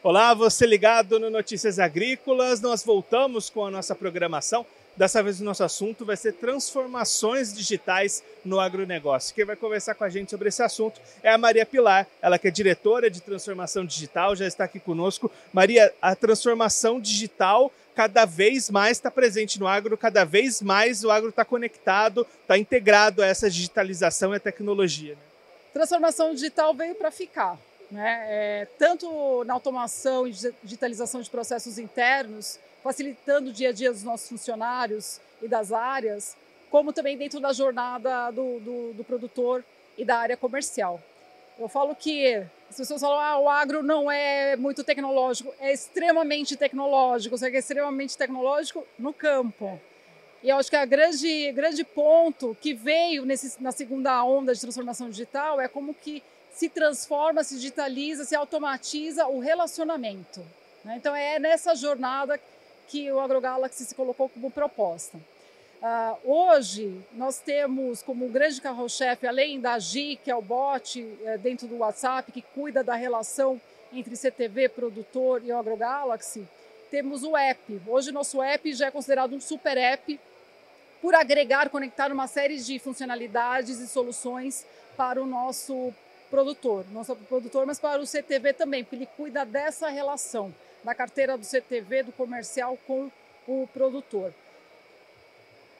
Olá, você ligado no Notícias Agrícolas. Nós voltamos com a nossa programação. Dessa vez o nosso assunto vai ser transformações digitais no agronegócio. Quem vai conversar com a gente sobre esse assunto é a Maria Pilar, ela que é diretora de transformação digital, já está aqui conosco. Maria, a transformação digital cada vez mais está presente no agro, cada vez mais o agro está conectado, está integrado a essa digitalização e a tecnologia. Né? Transformação digital veio para ficar né? É, tanto na automação e digitalização de processos internos, facilitando o dia a dia dos nossos funcionários e das áreas, como também dentro da jornada do, do, do produtor e da área comercial. Eu falo que as pessoas falam ah, o agro não é muito tecnológico, é extremamente tecnológico, que é extremamente tecnológico no campo. E eu acho que a grande, grande ponto que veio nesse, na segunda onda de transformação digital é como que se transforma, se digitaliza, se automatiza o relacionamento. Né? Então é nessa jornada que o AgroGalaxy se colocou como proposta. Uh, hoje, nós temos como grande carro-chefe, além da GI, que é o bot é, dentro do WhatsApp, que cuida da relação entre CTV, produtor e o AgroGalaxy, temos o app. Hoje, nosso app já é considerado um super app por agregar, conectar uma série de funcionalidades e soluções para o nosso produtor, não só para o produtor, mas para o CTV também, porque ele cuida dessa relação da carteira do CTV, do comercial com o produtor.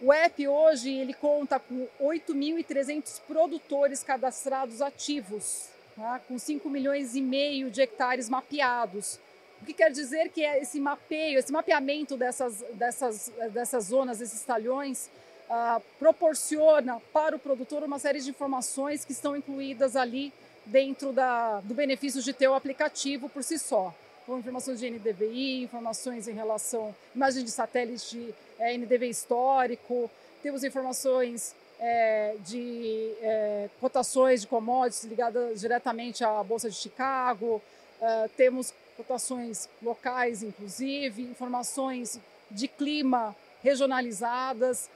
O app hoje ele conta com 8.300 produtores cadastrados ativos, tá? com 5 milhões e meio de hectares mapeados. O que quer dizer que é esse mapeio, esse mapeamento dessas, dessas, dessas zonas, desses talhões, uh, proporciona para o produtor uma série de informações que estão incluídas ali dentro da, do benefício de ter o aplicativo por si só. Com informações de NDVI, informações em relação, imagens de satélite é, NDV histórico, temos informações é, de é, cotações de commodities ligadas diretamente à Bolsa de Chicago, é, temos cotações locais, inclusive, informações de clima regionalizadas,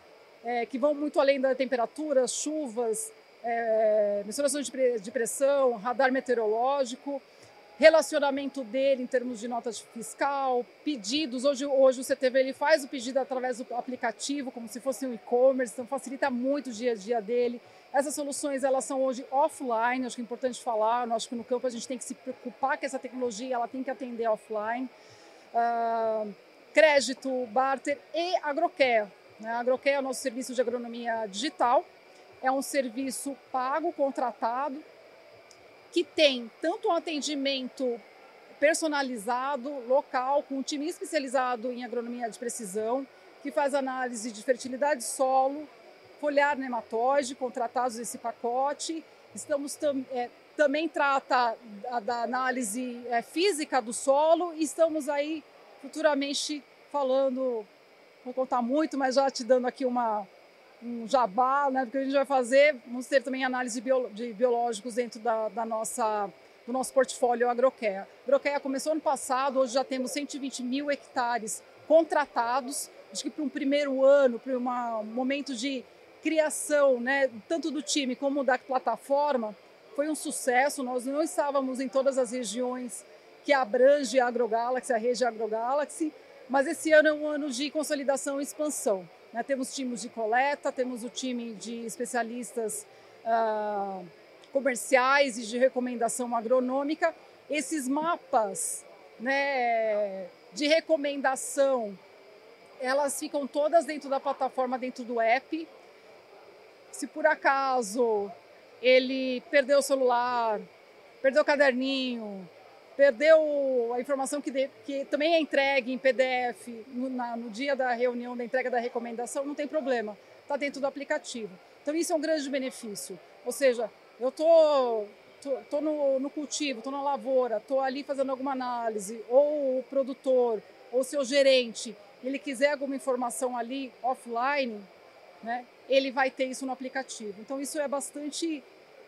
é, que vão muito além da temperatura, chuvas, é, de pressão, radar meteorológico, relacionamento dele em termos de nota fiscal, pedidos. Hoje, hoje o CTV ele faz o pedido através do aplicativo, como se fosse um e-commerce, então facilita muito o dia a dia dele. Essas soluções elas são hoje offline, acho que é importante falar. Eu acho que no campo a gente tem que se preocupar que essa tecnologia ela tem que atender offline. Uh, crédito, barter e agrocare. A Agrocare é o nosso serviço de agronomia digital. É um serviço pago, contratado, que tem tanto um atendimento personalizado, local, com um time especializado em agronomia de precisão, que faz análise de fertilidade de solo, foliar nematóide, contratados nesse pacote. Estamos tam, é, também trata da, da análise é, física do solo e estamos aí futuramente falando vou contar muito, mas já te dando aqui uma, um jabá, né, porque a gente vai fazer, vamos ter também análise bio, de biológicos dentro da, da, nossa, do nosso portfólio Agrocare. Agrocare começou ano passado, hoje já temos 120 mil hectares contratados, acho que para um primeiro ano, para um momento de criação, né, tanto do time como da plataforma, foi um sucesso, nós não estávamos em todas as regiões que abrange a AgroGalaxy, a rede AgroGalaxy, mas esse ano é um ano de consolidação e expansão. Né? Temos times de coleta, temos o time de especialistas uh, comerciais e de recomendação agronômica. Esses mapas né, de recomendação, elas ficam todas dentro da plataforma, dentro do app. Se por acaso ele perdeu o celular, perdeu o caderninho, perdeu a informação que, de, que também é entregue em PDF no, na, no, dia da reunião da entrega da recomendação, não tem problema, está dentro do aplicativo. Então isso é um grande benefício. Ou seja, eu tô, tô, tô no, no, cultivo, estou na lavoura, estou ali fazendo alguma análise, ou o produtor, ou seu gerente, ele quiser alguma informação ali offline, né, ele vai ter isso no aplicativo. Então isso é bastante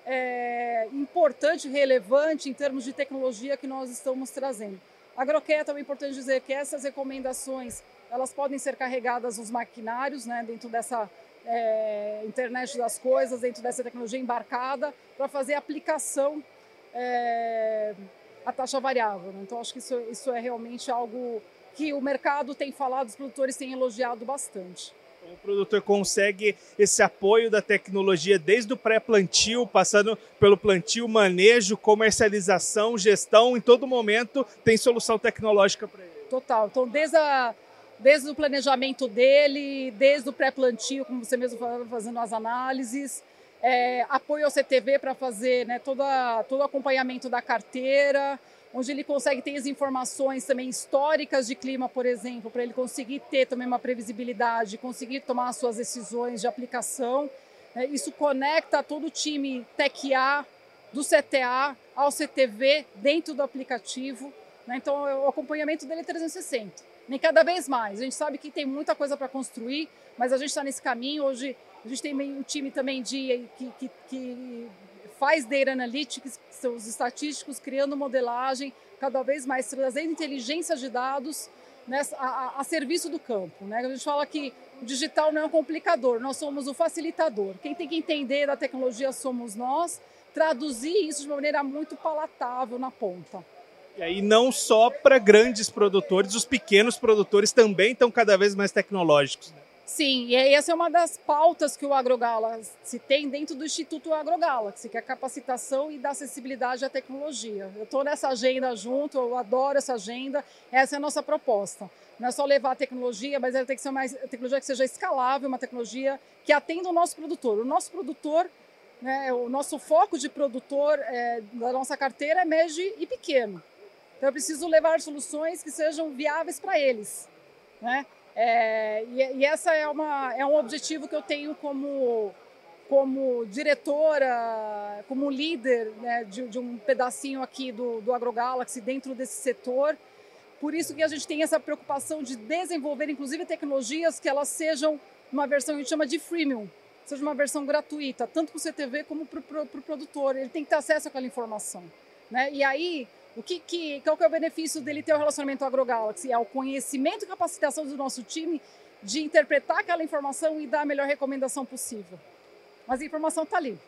é, importante, relevante em termos de tecnologia que nós estamos trazendo. Agroqueta é importante dizer que essas recomendações elas podem ser carregadas nos maquinários, né, dentro dessa é, internet das coisas, dentro dessa tecnologia embarcada, para fazer aplicação é, a taxa variável. Né? Então, acho que isso, isso é realmente algo que o mercado tem falado, os produtores têm elogiado bastante. O produtor consegue esse apoio da tecnologia desde o pré-plantio, passando pelo plantio, manejo, comercialização, gestão, em todo momento tem solução tecnológica para ele. Total. Então, desde, a, desde o planejamento dele, desde o pré-plantio, como você mesmo falou, fazendo as análises, é, apoio ao CTV para fazer né, toda, todo o acompanhamento da carteira, onde ele consegue ter as informações também históricas de clima, por exemplo, para ele conseguir ter também uma previsibilidade, conseguir tomar as suas decisões de aplicação. É, isso conecta todo o time TecA, do CTA ao CTV dentro do aplicativo. Né? Então, o acompanhamento dele é 360. Nem cada vez mais. A gente sabe que tem muita coisa para construir, mas a gente está nesse caminho. Hoje, a gente tem um time também de, que, que, que faz data analytics, que são os estatísticos, criando modelagem, cada vez mais trazendo inteligência de dados nessa, a, a, serviço do campo. Né? A gente fala que o digital não é um complicador, nós somos o facilitador. Quem tem que entender da tecnologia somos nós, traduzir isso de uma maneira muito palatável na ponta. E aí não só para grandes produtores, os pequenos produtores também estão cada vez mais tecnológicos. Né? Sim, e essa é uma das pautas que o AgroGalaxy tem dentro do Instituto AgroGalaxy, que é capacitação e da acessibilidade à tecnologia. Eu estou nessa agenda junto, eu adoro essa agenda, essa é a nossa proposta. Não é só levar a tecnologia, mas ela tem que ser uma tecnologia que seja escalável, uma tecnologia que atenda o nosso produtor. O nosso produtor, né, o nosso foco de produtor é, da nossa carteira é médio e pequeno. Então eu preciso levar soluções que sejam viáveis para eles. Né? É, e, e, essa é, uma, é um objetivo que eu tenho como, como diretora, como líder né, de, de, um pedacinho aqui do, do AgroGalaxy dentro desse setor. Por isso que a gente tem essa preocupação de desenvolver, inclusive, tecnologias que elas sejam uma versão que a gente chama de freemium, seja uma versão gratuita, tanto para o CTV como para o pro, pro produtor. Ele tem que ter acesso àquela informação. Né? E aí, o que, que, qual que é o benefício dele ter o um relacionamento AgroGalaxy? É o conhecimento e capacitação do nosso time de interpretar aquela informação e dar a melhor recomendação possível. Mas a informação está ali.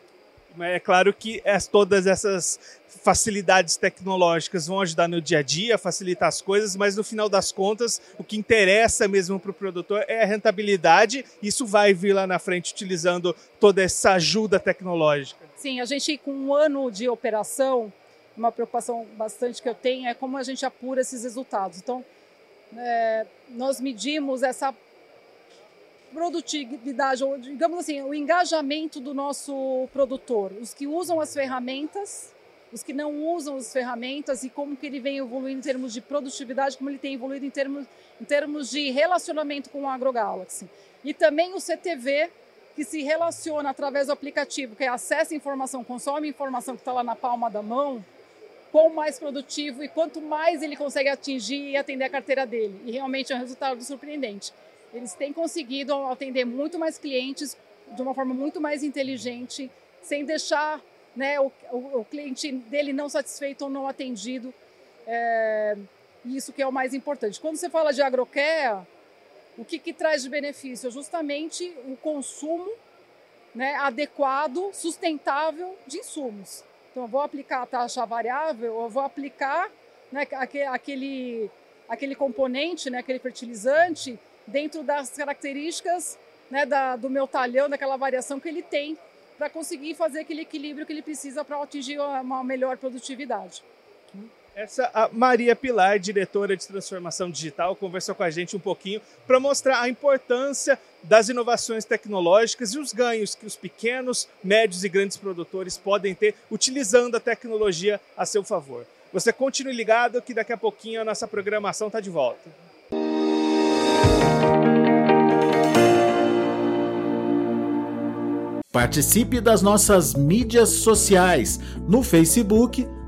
É claro que todas essas facilidades tecnológicas vão ajudar no dia a dia, facilitar as coisas, mas no final das contas, o que interessa mesmo para o produtor é a rentabilidade. Isso vai vir lá na frente utilizando toda essa ajuda tecnológica. Sim, a gente com um ano de operação, uma preocupação bastante que eu tenho é como a gente apura esses resultados. Então, é, nós medimos essa produtividade, ou digamos assim, o engajamento do nosso produtor, os que usam as ferramentas, os que não usam as ferramentas e como que ele vem evoluindo em termos de produtividade, como ele tem evoluído em termos, em termos de relacionamento com o AgroGalaxy. E também o CTV, que se relaciona através do aplicativo, que acessa informação, consome informação que está lá na palma da mão, quão mais produtivo e quanto mais ele consegue atingir e atender a carteira dele. E realmente é um resultado surpreendente. Eles têm conseguido atender muito mais clientes de uma forma muito mais inteligente, sem deixar né, o, o, o cliente dele não satisfeito ou não atendido. É, isso que é o mais importante. Quando você fala de agrocare, o que, que traz de benefício? Justamente o consumo né, adequado, sustentável de insumos. Então, vou aplicar a taxa variável, eu vou aplicar né, aquele, aquele componente, né, aquele fertilizante, dentro das características né, da, do meu talhão, daquela variação que ele tem, para conseguir fazer aquele equilíbrio que ele precisa para atingir uma melhor produtividade. Essa a Maria Pilar, diretora de transformação digital, conversou com a gente um pouquinho para mostrar a importância das inovações tecnológicas e os ganhos que os pequenos, médios e grandes produtores podem ter utilizando a tecnologia a seu favor. Você continue ligado que daqui a pouquinho a nossa programação está de volta. Participe das nossas mídias sociais no Facebook